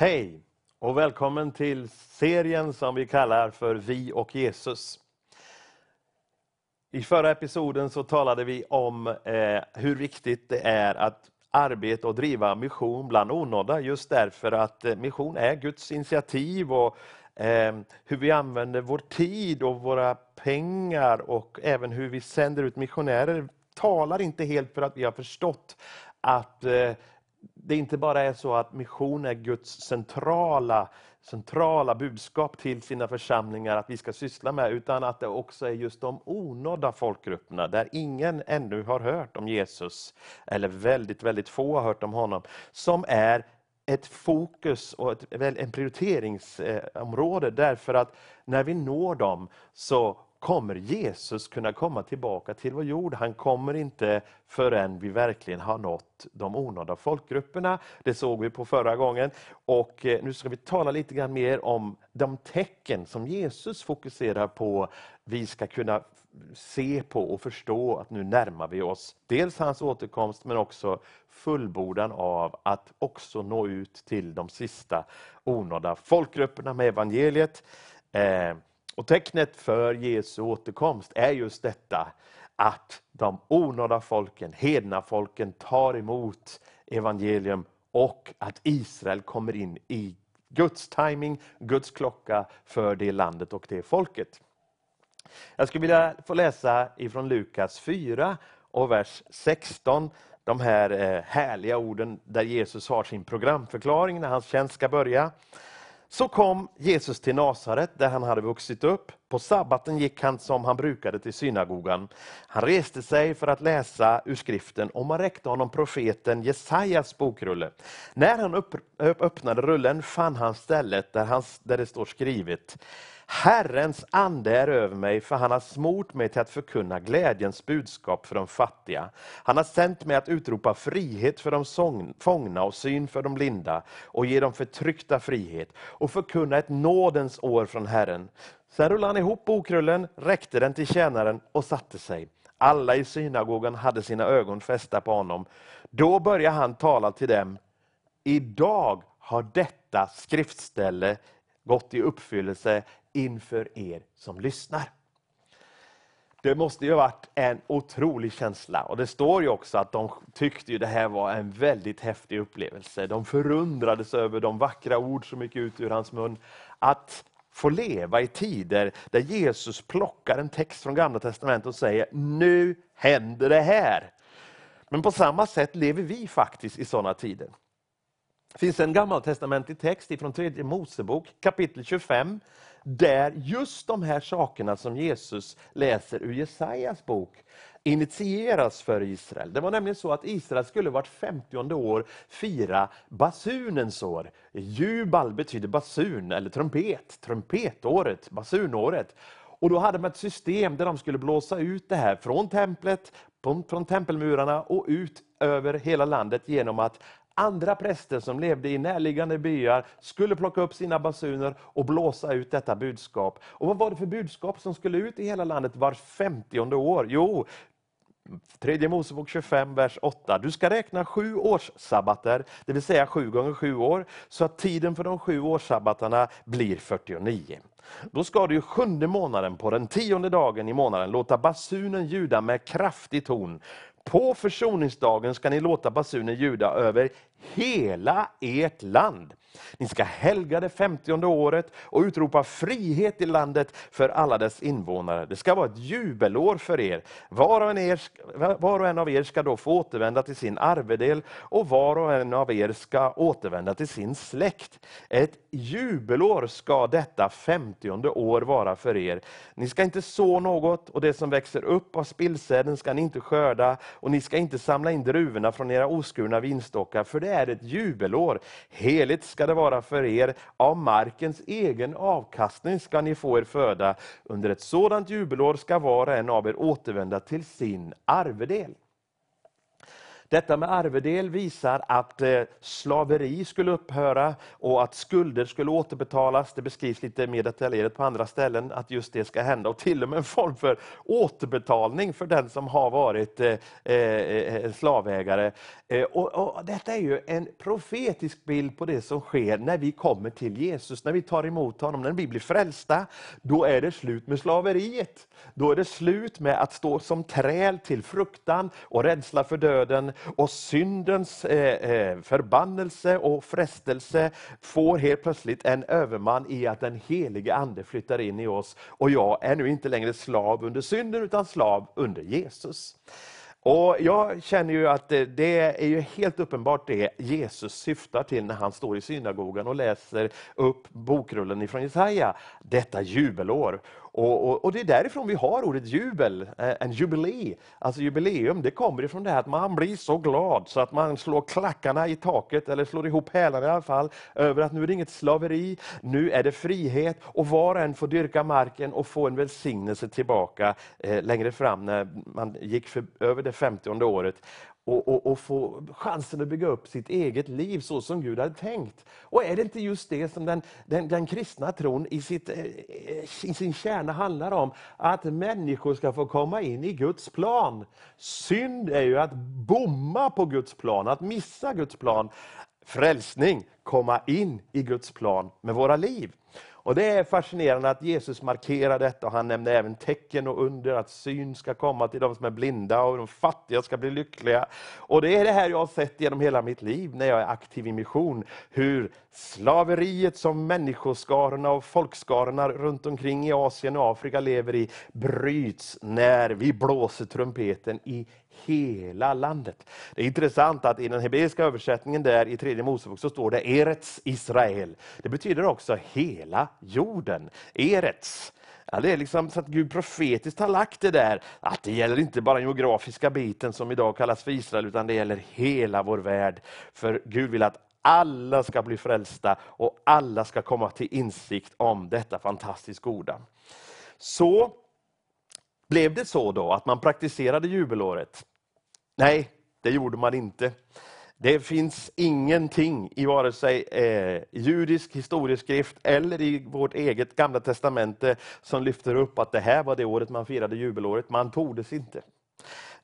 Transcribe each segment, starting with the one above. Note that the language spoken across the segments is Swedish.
Hej och välkommen till serien som vi kallar för Vi och Jesus. I förra episoden så talade vi om eh, hur viktigt det är att arbeta och driva mission bland onådda, just därför att eh, mission är Guds initiativ och eh, hur vi använder vår tid och våra pengar och även hur vi sänder ut missionärer talar inte helt för att vi har förstått att eh, det inte bara är så att mission är Guds centrala, centrala budskap till sina församlingar att vi ska syssla med, utan att det också är just de onådda folkgrupperna, där ingen ännu har hört om Jesus, eller väldigt, väldigt få har hört om honom, som är ett fokus och ett, en prioriteringsområde, därför att när vi når dem så kommer Jesus kunna komma tillbaka till vår jord. Han kommer inte förrän vi verkligen har nått de onådda folkgrupperna. Det såg vi på förra gången. Och eh, nu ska vi tala lite grann mer om de tecken som Jesus fokuserar på. Vi ska kunna se på och förstå att nu närmar vi oss dels hans återkomst men också fullbordan av att också nå ut till de sista onådda folkgrupperna med evangeliet. Eh, och tecknet för Jesu återkomst är just detta att de onådda folken, hedna folken tar emot evangelium och att Israel kommer in i Guds timing, Guds klocka för det landet och det folket. Jag skulle vilja få läsa ifrån Lukas 4 och vers 16. De här eh, härliga orden där Jesus har sin programförklaring när hans tjänst ska börja. Så kom Jesus till Nasaret där han hade vuxit upp. På sabbaten gick han som han brukade till synagogan. Han reste sig för att läsa ur skriften och man räckte honom profeten Jesajas bokrulle. När han upp, öppnade rullen fann han stället där, han, där det står skrivet Herrens ande är över mig, för han har smort mig till att förkunna glädjens budskap för de fattiga. Han har sänt mig att utropa frihet för de fångna och syn för de blinda och ge de förtryckta frihet och förkunna ett nådens år från Herren. Sen rullade han ihop bokrullen, räckte den till tjänaren och satte sig. Alla i synagogan hade sina ögon fästa på honom. Då började han tala till dem. Idag har detta skriftställe gått i uppfyllelse inför er som lyssnar. Det måste ju ha varit en otrolig känsla. Och Det står ju också att de tyckte ju det här var en väldigt häftig upplevelse. De förundrades över de vackra ord som gick ut ur hans mun. Att få leva i tider där Jesus plockar en text från Gamla Testamentet och säger, nu händer det här. Men på samma sätt lever vi faktiskt i sådana tider. Det finns en gammaltestamentlig text från tredje Mosebok kapitel 25 där just de här sakerna som Jesus läser ur Jesajas bok initieras för Israel. Det var nämligen så att Israel skulle vart 50 år fira basunens år. Jubal betyder basun eller trumpet, trumpetåret, basunåret. Och då hade man ett system där de skulle blåsa ut det här från templet, från tempelmurarna och ut över hela landet genom att andra präster som levde i närliggande byar skulle plocka upp sina basuner och blåsa ut detta budskap. Och Vad var det för budskap som skulle ut i hela landet var 50 år? Jo, Tredje Mosebok 25, vers 8. Du ska räkna sju årssabbater, det vill säga sju gånger sju år, så att tiden för de sju årssabbaterna blir 49. Då ska du i sjunde månaden, på den tionde dagen i månaden, låta basunen ljuda med kraftig ton. På försoningsdagen ska ni låta basunen ljuda över hela ert land. Ni ska helga det femtionde året och utropa frihet i landet för alla dess invånare. Det ska vara ett jubelår för er. Var och en, er, var och en av er ska då få återvända till sin arvedel och var och en av er ska återvända till sin släkt. Ett jubelår ska detta femtionde år vara för er. Ni ska inte så något och det som växer upp av spillsäden ska ni inte skörda och ni ska inte samla in druvorna från era oskurna vinstockar för det är ett jubelår. Heligt ska det vara för er, av markens egen avkastning ska ni få er föda. Under ett sådant jubelår ska var och en av er återvända till sin arvedel. Detta med arvedel visar att eh, slaveri skulle upphöra och att skulder skulle återbetalas. Det beskrivs lite mer detaljerat på andra ställen att just det ska hända. Och till och med en form för återbetalning för den som har varit eh, eh, slavägare. Och, och, detta är ju en profetisk bild på det som sker när vi kommer till Jesus, när vi tar emot honom, när vi blir frälsta. Då är det slut med slaveriet. Då är det slut med att stå som träl till fruktan och rädsla för döden och syndens eh, eh, förbannelse och frestelse får helt plötsligt en överman i att den helige Ande flyttar in i oss. Och jag är nu inte längre slav under synden utan slav under Jesus. Och Jag känner ju att eh, det är ju helt uppenbart det Jesus syftar till när han står i synagogan och läser upp bokrullen ifrån Jesaja, detta jubelår. Och, och, och, Det är därifrån vi har ordet jubel, eh, en jubilee. Alltså jubileum, det kommer ifrån det här att man blir så glad så att man slår klackarna i taket, eller slår ihop hälarna i alla fall, över att nu är det inget slaveri, nu är det frihet och var och en får dyrka marken och få en välsignelse tillbaka eh, längre fram när man gick för, över det femtionde året och, och, och, få chansen att bygga upp sitt eget liv så som Gud hade tänkt. Och är det inte just det som den, den, den kristna tron i, sitt, eh, eh, i sin kärna handlar om? Att människor ska få komma in i Guds plan. Synd är ju att bomma på Guds plan, att missa Guds plan. Frälsning, komma in i Guds plan med våra liv. Och Det är fascinerande att Jesus markerar detta och han nämner även tecken och under, att syn ska komma till de som är blinda och de fattiga ska bli lyckliga. Och Det är det här jag har sett genom hela mitt liv när jag är aktiv i mission. Hur slaveriet som människoskarorna och folkskarorna runt omkring i Asien och Afrika lever i bryts när vi blåser trumpeten i hela landet. Det är intressant att i den hebreiska översättningen där i tredje Mosebok så står det Erets Israel. Det betyder också hela jorden. Erets. Ja, det är liksom så att Gud profetiskt har lagt det där, att det gäller inte bara den geografiska biten som idag kallas för Israel, utan det gäller hela vår värld. För Gud vill att alla ska bli frälsta och alla ska komma till insikt om detta fantastiskt goda. Så blev det så då att man praktiserade jubelåret? Nej, det gjorde man inte. Det finns ingenting i vare sig eh, judisk historieskrift eller i vårt eget gamla testamente som lyfter upp att det här var det året man firade jubelåret. Man tordes inte.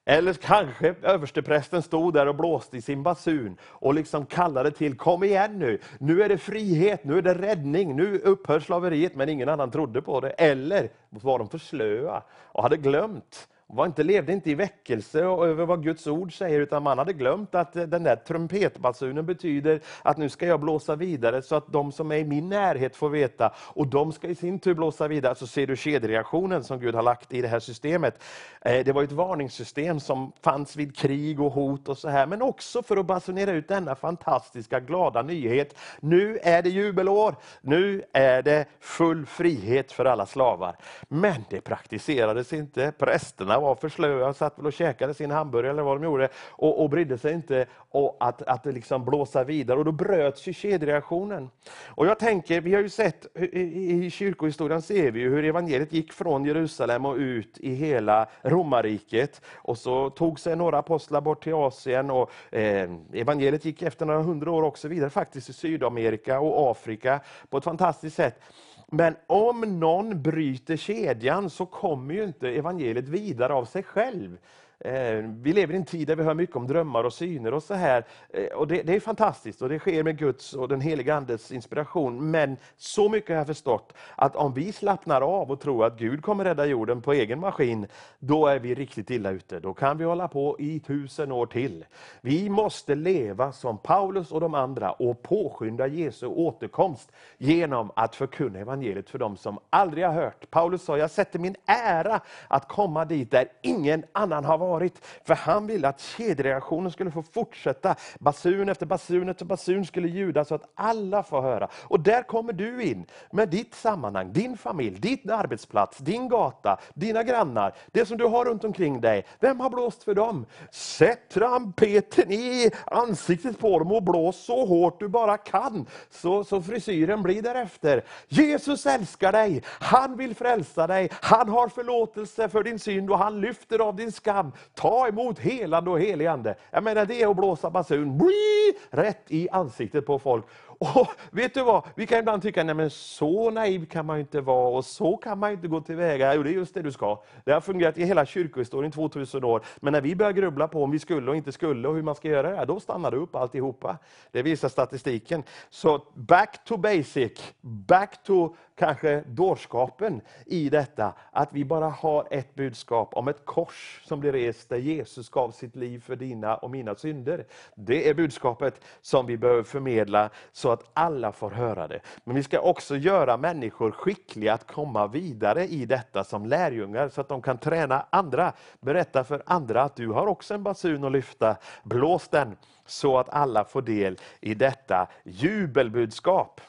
Eller kanske översteprästen stod där och blåste i sin basun och liksom kallade till, kom igen nu, nu är det frihet, nu är det räddning, nu upphör slaveriet, men ingen annan trodde på det. Eller var de för slöa? Och hade glömt var inte, levde inte i väckelse över vad Guds ord säger, utan man hade glömt att eh, den där trumpetbasunen betyder att nu ska jag blåsa vidare så att de som är i min närhet får veta, och de ska i sin tur blåsa vidare. Så ser du kedjereaktionen som Gud har lagt i det här systemet. Eh, det var ett varningssystem som fanns vid krig och hot och så här, men också för att basunera ut denna fantastiska glada nyhet. Nu är det jubelår, nu är det full frihet för alla slavar. Men det praktiserades inte. Prästerna var för slöa, satt väl och käkade sin hamburgare eller vad de gjorde och, och brydde sig inte och att, att liksom blåsa vidare. Och då bröts ju kedjereaktionen. Och jag tänker, vi har ju sett i, i kyrkohistorien ser vi hur evangeliet gick från Jerusalem och ut i hela romarriket. Och så tog sig några apostlar bort till Asien och eh, evangeliet gick efter några hundra år också vidare faktiskt i Sydamerika och Afrika på ett fantastiskt sätt. Men om någon bryter kedjan så kommer ju inte evangeliet vidare av sig själv. Eh, vi lever i en tid där vi hör mycket om drömmar och syner och så här. Eh, och det, det, är fantastiskt och det sker med Guds och den heliga Andes inspiration. Men så mycket har jag förstått att om vi slappnar av och tror att Gud kommer rädda jorden på egen maskin, då är vi riktigt illa ute. Då kan vi hålla på i tusen år till. Vi måste leva som Paulus och de andra och påskynda Jesu återkomst genom att förkunna evangeliet för dem som aldrig har hört. Paulus sa, jag sätter min ära att komma dit där ingen annan har varit varit. För han ville att kedjereaktionen skulle få fortsätta. Basun efter basun efter basun skulle ljuda så att alla får höra. Och där kommer du in med ditt sammanhang, din familj, din arbetsplats, din gata, dina grannar, det som du har runt omkring dig. Vem har blåst för dem? Sätt trampeten i ansiktet på dem och blås så hårt du bara kan, så, så frisyren blir därefter. Jesus älskar dig, han vill frälsa dig, han har förlåtelse för din synd och han lyfter av din skam ta emot helande och heligande. Jag menar det är att blåsa basun, rätt i ansiktet på folk. Och vet du vad, vi kan ibland tycka, nej men så naiv kan man inte vara och så kan man inte gå tillväga. Jo, det är just det du ska. Det har fungerat i hela kyrkohistorien 2000 år. Men när vi börjar grubbla på om vi skulle och inte skulle och hur man ska göra det, då stannar det upp alltihopa. Det visar statistiken. Så back to basic, back to kanske dårskapen i detta, att vi bara har ett budskap om ett kors som blir rest där Jesus gav sitt liv för dina och mina synder. Det är budskapet som vi behöver förmedla så att alla får höra det. Men vi ska också göra människor skickliga att komma vidare i detta som lärjungar så att de kan träna andra. Berätta för andra att du har också en basun att lyfta. Blås den så att alla får del i detta jubelbudskap.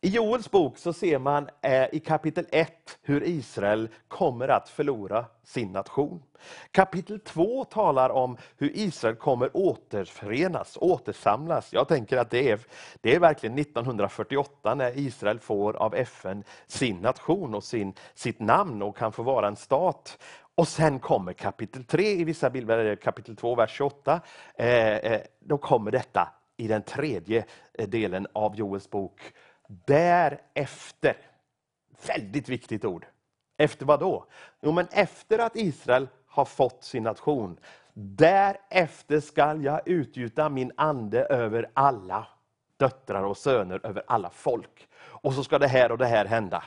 I Joels bok så ser man eh, i kapitel 1 hur Israel kommer att förlora sin nation. Kapitel 2 talar om hur Israel kommer återförenas, återsamlas. Jag tänker att det är, det är verkligen 1948 när Israel får av FN sin nation och sin, sitt namn och kan få vara en stat. Och sen kommer kapitel 3, i vissa bilder kapitel 2, vers 28. Eh, eh, då kommer detta i den tredje eh, delen av Joels bok därefter. Väldigt viktigt ord. Efter vad då? Jo, men efter att Israel har fått sin nation. Därefter skall jag utgjuta min ande över alla döttrar och söner, över alla folk. Och så ska det här och det här hända.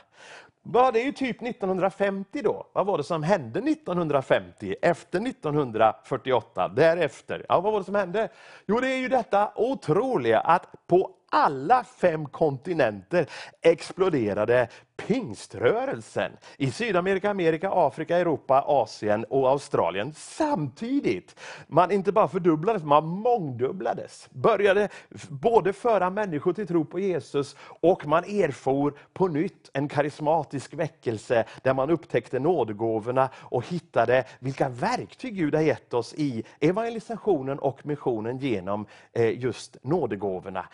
Ja, det är ju typ 1950 då. Vad var det som hände 1950, efter 1948, därefter? Ja, vad var det som hände? Jo, det är ju detta otroliga att på alla fem kontinenter exploderade pingströrelsen i Sydamerika, Amerika, Afrika, Europa, Asien och Australien samtidigt. Man inte bara fördubblades, man mångdubblades. Började både föra människor till tro på Jesus och man erfor på nytt en karismatisk väckelse där man upptäckte nådegåvorna och hittade vilka verktyg Gud har gett oss i evangelisationen och missionen genom eh, just nådegåvorna.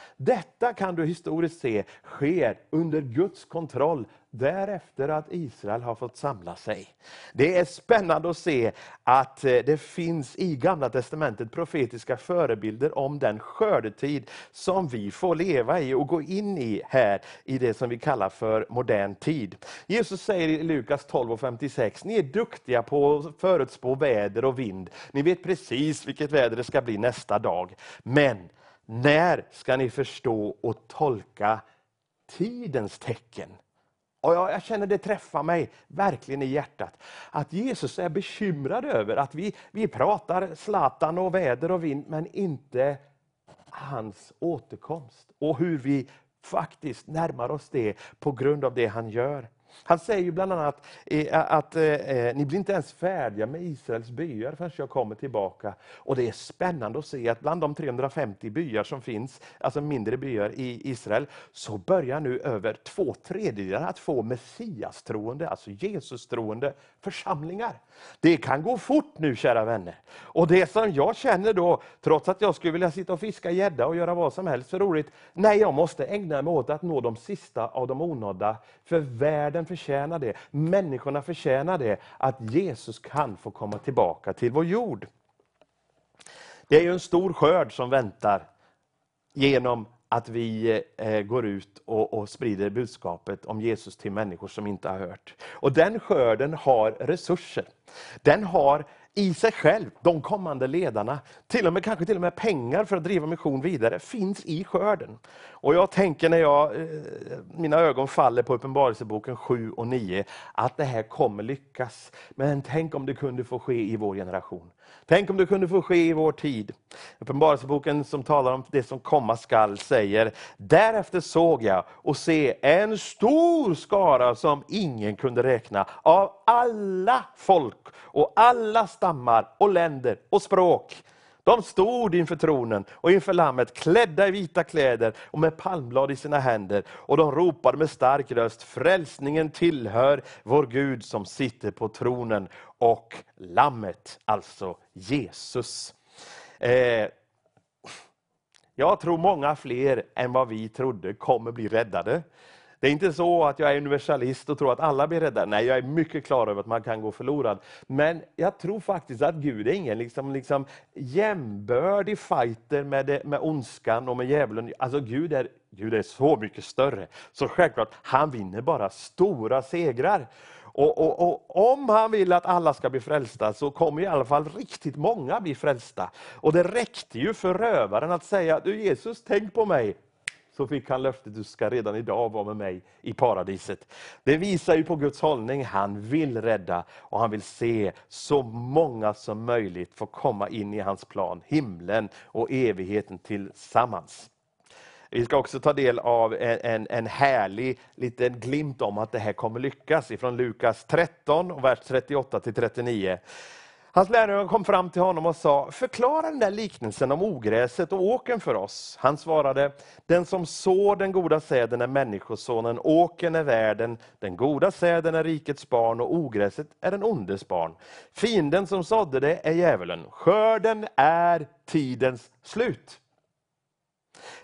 Detta kan du historiskt se sker under Guds kontroll därefter att Israel har fått samla sig. Det är spännande att se att eh, det finns i Gamla testamentet profetiska förebilder om den skördetid som vi får leva i och gå in i här i det som vi kallar för modern tid. Jesus säger i Lukas 12.56, ni är duktiga på att förutspå väder och vind. Ni vet precis vilket väder det ska bli nästa dag. Men när ska ni förstå och tolka tidens tecken? Och jag, jag, känner det träffar mig verkligen i hjärtat. Att Jesus är bekymrad över att vi, vi pratar Zlatan och väder och vind, men inte hans återkomst. Och hur vi faktiskt närmar oss det på grund av det han gör. Han säger ju bland annat eh, att, eh, eh, ni blir inte ens färdiga med Israels byar förrän jag kommer tillbaka. Och det är spännande att se att bland de 350 byar som finns, alltså mindre byar i Israel, så börjar nu över två tredjedelar att få Messias-troende, alltså Jesus-troende församlingar. Det kan gå fort nu kära vänner. Och det som jag känner då, trots att jag skulle vilja sitta och fiska gädda och göra vad som helst för roligt, nej jag måste ägna mig åt att nå de sista av de onådda, för världen förtjänar det, människorna förtjänar det, att Jesus kan få komma tillbaka till vår jord. Det är ju en stor skörd som väntar genom att vi eh, går ut och, och, sprider budskapet om Jesus till människor som inte har hört. Och Den skörden har resurser. Den har i sig själv, de kommande ledarna, till och med kanske till och med pengar för att driva mission vidare, finns i skörden. Och jag tänker när jag, eh, mina ögon faller på Uppenbarelseboken 7 och 9, att det här kommer lyckas. Men tänk om det kunde få ske i vår generation. Tänk om det kunde få ske i vår tid. Uppenbarelseboken som talar om det som komma skall säger, därefter såg jag och se en stor skara som ingen kunde räkna, av alla folk och alla stammar och länder och språk. De stod inför tronen och inför Lammet klädda i vita kläder och med palmblad i sina händer. Och de ropade med stark röst, frälsningen tillhör vår Gud som sitter på tronen och Lammet, alltså Jesus. Eh, jag tror många fler än vad vi trodde kommer bli räddade. Det är inte så att jag är universalist och tror att alla blir rädda. Nej, jag är mycket klar över att man kan gå förlorad. Men jag tror faktiskt att Gud är ingen liksom, liksom jämbördig fighter med, det, med ondskan och med djävulen. Alltså Gud är, Gud är så mycket större. Så självklart, han vinner bara stora segrar. Och, och, och, Om han vill att alla ska bli frälsta så kommer i alla fall riktigt många bli frälsta. Och det räckte ju för rövaren att säga, du Jesus tänk på mig. Så fick han löftet, du ska redan idag vara med mig i paradiset. Det visar ju på Guds hållning, han vill rädda och han vill se så många som möjligt få komma in i hans plan, himlen och evigheten tillsammans. Vi ska också ta del av en, en, en härlig liten glimt om att det här kommer lyckas ifrån Lukas 13, vers 38 till 39. Hans lärjungar kom fram till honom och sa, förklara den där liknelsen om ogräset och åken för oss. Han svarade, den som sår den goda säden är människosonen, åken är världen, den goda säden är rikets barn och ogräset är den ondes barn. Fienden som sådde det är djävulen, skörden är tidens slut.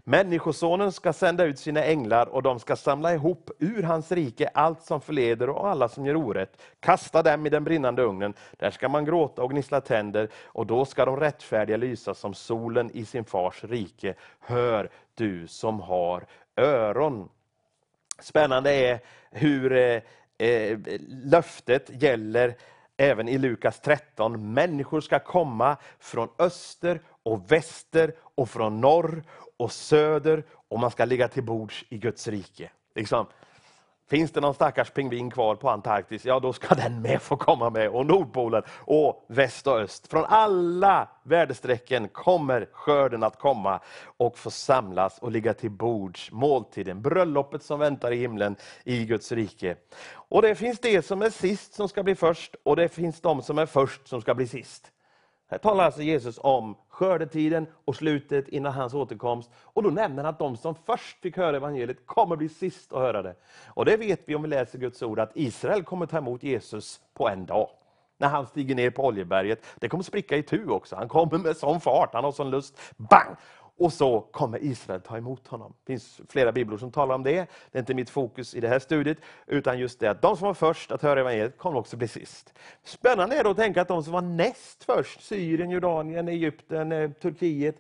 Människosonen ska sända ut sina änglar och de ska samla ihop ur hans rike allt som förleder och alla som gör orätt, kasta dem i den brinnande ugnen. Där ska man gråta och gnissla tänder och då ska de rättfärdiga lysa som solen i sin fars rike. Hör du som har öron. Spännande är hur eh, eh löftet gäller även i Lukas 13. Människor ska komma från öster och väster och från norr och söder och man ska ligga till bords i Guds rike. Liksom, finns det någon stackars pingvin kvar på Antarktis, ja då ska den med få komma med. Och Nordpolen och väst och öst. Från alla väderstrecken kommer skörden att komma och få samlas och ligga till bords, måltiden, bröllopet som väntar i himlen i Guds rike. Och det finns det som är sist som ska bli först och det finns de som är först som ska bli sist. Här talar alltså Jesus om skördetiden och slutet innan hans återkomst. Och då nämner han att de som först fick höra evangeliet kommer bli sist att höra det. Och det vet vi om vi läser Guds ord, att Israel kommer ta emot Jesus på en dag. När han stiger ner på Oljeberget. Det kommer spricka i tu också. Han kommer med sån fart, han har sån lust. Bang! Och så kommer Israel ta emot honom. Det finns flera bibelord som talar om det. Det är inte mitt fokus i det här studiet, utan just det att de som var först att höra evangeliet kommer också bli sist. Spännande är då att tänka att de som var näst först, Syrien, Jordanien, Egypten, eh, Turkiet,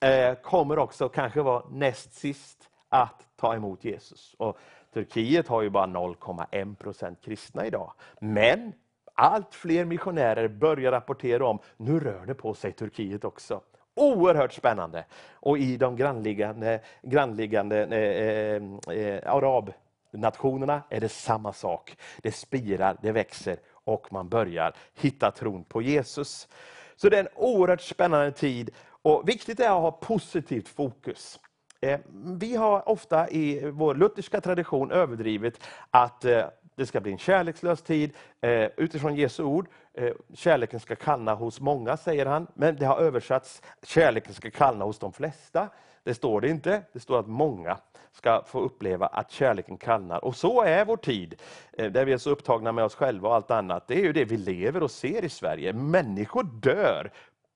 eh, kommer också kanske vara näst sist att ta emot Jesus. Och Turkiet har ju bara 0,1 procent kristna idag. Men allt fler missionärer börjar rapportera om, nu rör det på sig Turkiet också. Oerhört spännande. Och i de grannliggande, grannliggande eh, eh, eh, arabnationerna är det samma sak. Det spirar, det växer och man börjar hitta tron på Jesus. Så det är en oerhört spännande tid. Och Viktigt är att ha positivt fokus. Eh, vi har ofta i vår lutherska tradition överdrivit att eh, det ska bli en kärlekslös tid. Eh, utifrån Jesu ord, eh, kärleken ska kallna hos många, säger han. Men det har översatts, kärleken ska kallna hos de flesta. Det står det inte, det står att många ska få uppleva att kärleken kallnar. Och så är vår tid, eh, där vi är så upptagna med oss själva och allt annat. Det är ju det vi lever och ser i Sverige. Människor dör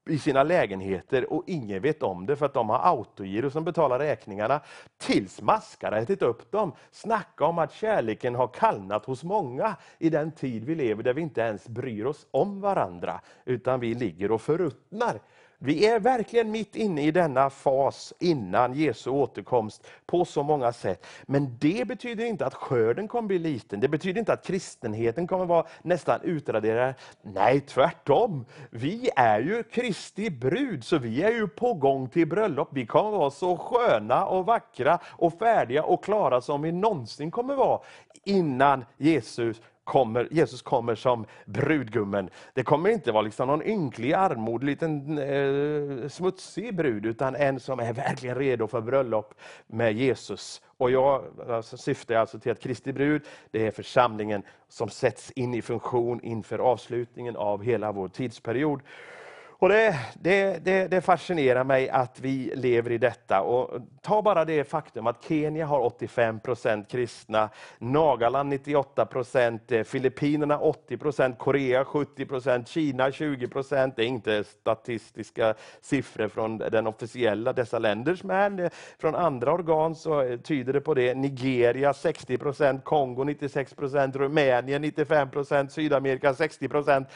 i sina lägenheter och ingen vet om det för att de har autogiro som betalar räkningarna. Tills maskar har ätit upp dem. Snacka om att kärleken har kallnat hos många i den tid vi lever där vi inte ens bryr oss om varandra utan vi ligger och förruttnar. Vi är verkligen mitt inne i denna fas innan Jesu återkomst på så många sätt. Men det betyder inte att skörden kommer bli liten. Det betyder inte att kristenheten kommer vara nästan utraderad. Nej, tvärtom. Vi är ju Kristi brud, så vi är ju på gång till bröllop. Vi kommer vara så sköna och vackra och färdiga och klara som vi någonsin kommer vara innan Jesus kommer, Jesus kommer som brudgummen. Det kommer inte vara liksom någon ynklig, armod, liten eh, smutsig brud, utan en som är verkligen redo för bröllop med Jesus. Och jag alltså, syftar alltså till att Kristi brud, det är församlingen som sätts in i funktion inför avslutningen av hela vår tidsperiod. Och det, det, det, det, fascinerar mig att vi lever i detta. Och ta bara det faktum att Kenya har 85 procent kristna, Nagaland 98 procent, eh, Filippinerna 80 procent, Korea 70 procent, Kina 20 procent. Det är inte statistiska siffror från den officiella dessa länders, men eh, från andra organ så eh, tyder det på det. Nigeria 60 procent, Kongo 96 procent, Rumänien 95 procent, Sydamerika 60 procent.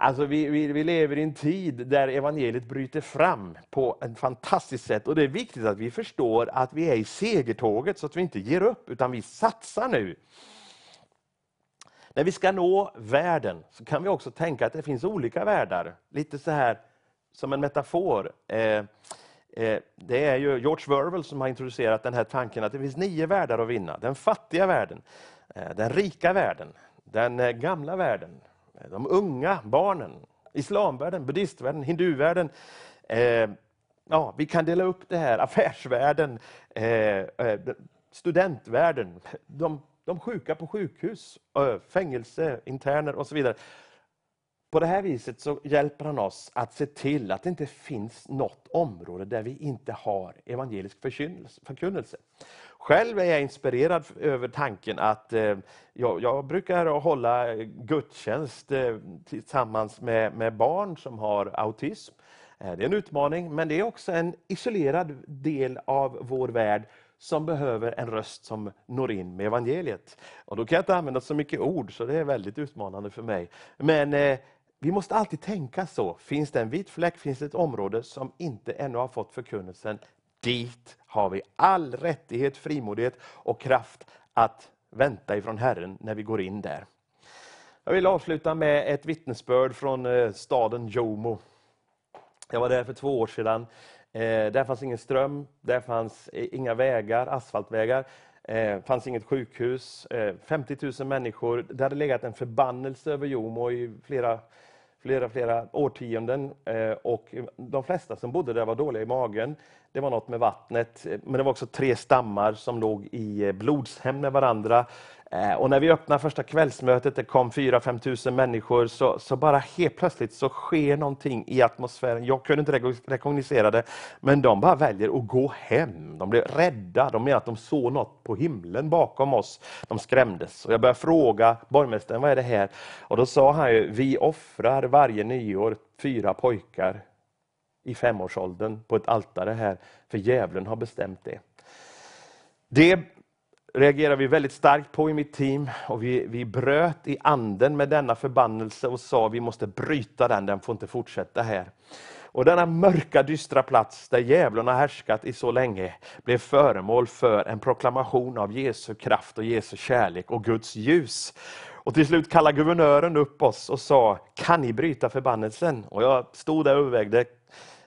Alltså vi, vi, vi, lever i en tid där evangeliet bryter fram på ett fantastiskt sätt. Och det är viktigt att vi förstår att vi är i segertåget så att vi inte ger upp, utan vi satsar nu. När vi ska nå världen så kan vi också tänka att det finns olika världar. Lite så här som en metafor. Eh, eh, det är ju George Verwell som har introducerat den här tanken att det finns nio världar att vinna. Den fattiga världen, eh, den rika världen, den eh, gamla världen, de unga barnen, islamvärlden, buddhistvärlden, hinduvärlden. Eh, ja, vi kan dela upp det här, affärsvärlden, eh, eh studentvärlden, de, de sjuka på sjukhus, fängelse, interner och så vidare. På det här viset så hjälper han oss att se till att det inte finns något område där vi inte har evangelisk förkunnelse. Själv är jag inspirerad över tanken att eh, jag, jag, brukar hålla gudstjänst eh, tillsammans med, med barn som har autism. Eh, det är en utmaning, men det är också en isolerad del av vår värld som behöver en röst som når in med evangeliet. Och Då kan jag inte använda så mycket ord, så det är väldigt utmanande för mig. Men eh, vi måste alltid tänka så. Finns det en vit fläck, finns det ett område som inte ännu har fått förkunnelsen, dit har vi all rättighet, frimodighet och kraft att vänta ifrån Herren när vi går in där. Jag vill avsluta med ett vittnesbörd från eh, staden Jomo. Jag var där för två år sedan. Eh, där fanns ingen ström, där fanns eh, inga vägar, asfaltvägar. Det fanns inget sjukhus, 50 000 människor. Det hade legat en förbannelse över Jomo i flera flera, flera årtionden. Och de flesta som bodde där var dåliga i magen. Det var något med vattnet, eh, men det var också tre stammar som låg i eh, blodshem med varandra. Eh, och när vi öppnade första kvällsmötet, det kom 4-5 tusen människor, så, så bara helt plötsligt så sker någonting i atmosfären. Jag kunde inte rekognosera det, men de bara väljer att gå hem. De blev rädda, de menar att de såg något på himlen bakom oss. De skrämdes. Och jag började fråga borgmästaren, vad är det här? Och då sa han ju, vi offrar varje nyår fyra pojkar i femårsåldern på ett altare här, för djävulen har bestämt det. Det reagerar vi väldigt starkt på i mitt team och vi, vi bröt i anden med denna förbannelse och sa vi måste bryta den, den får inte fortsätta här. Och denna mörka, dystra plats där djävulen har härskat i så länge blev föremål för en proklamation av Jesu kraft och Jesu kärlek och Guds ljus. Och till slut kallade guvernören upp oss och sa, kan ni bryta förbannelsen? Och jag stod där och övervägde,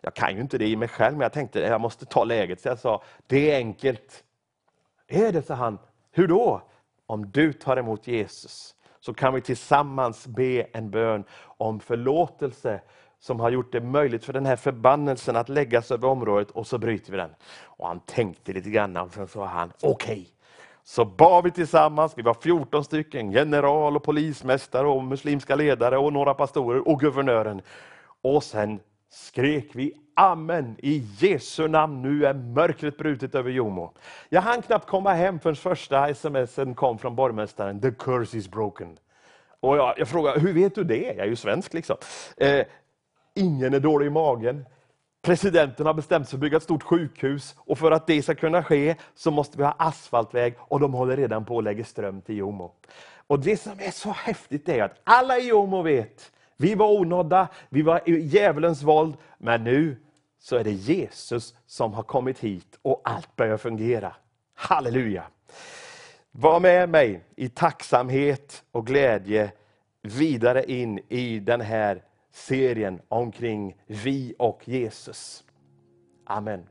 jag kan ju inte det i mig själv, men jag tänkte jag måste ta läget. Så jag sa, det är enkelt. Är det, sa han. Hur då? Om du tar emot Jesus så kan vi tillsammans be en bön om förlåtelse som har gjort det möjligt för den här förbannelsen att läggas över området och så bryter vi den. Och Han tänkte lite grann och sen sa han okej. Okay. Så bad vi tillsammans, vi var 14 stycken, general och polismästare och muslimska ledare och några pastorer och guvernören. Och sen skrek vi Amen, i Jesu namn, nu är mörkret brutet över Jomo. Jag hann knappt komma hem förrän första smsen kom från borgmästaren, the curse is broken. Och jag, jag frågade, hur vet du det? Jag är ju svensk liksom. Eh, ingen är dålig i magen. Presidenten har bestämt sig för att bygga ett stort sjukhus och för att det ska kunna ske så måste vi ha asfaltväg och de håller redan på att lägga ström till Jomo. Och det som är så häftigt är att alla i Jomo vet vi var onådda, vi var i djävulens våld, men nu så är det Jesus som har kommit hit och allt börjar fungera. Halleluja! Var med mig i tacksamhet och glädje vidare in i den här serien omkring vi och Jesus. Amen.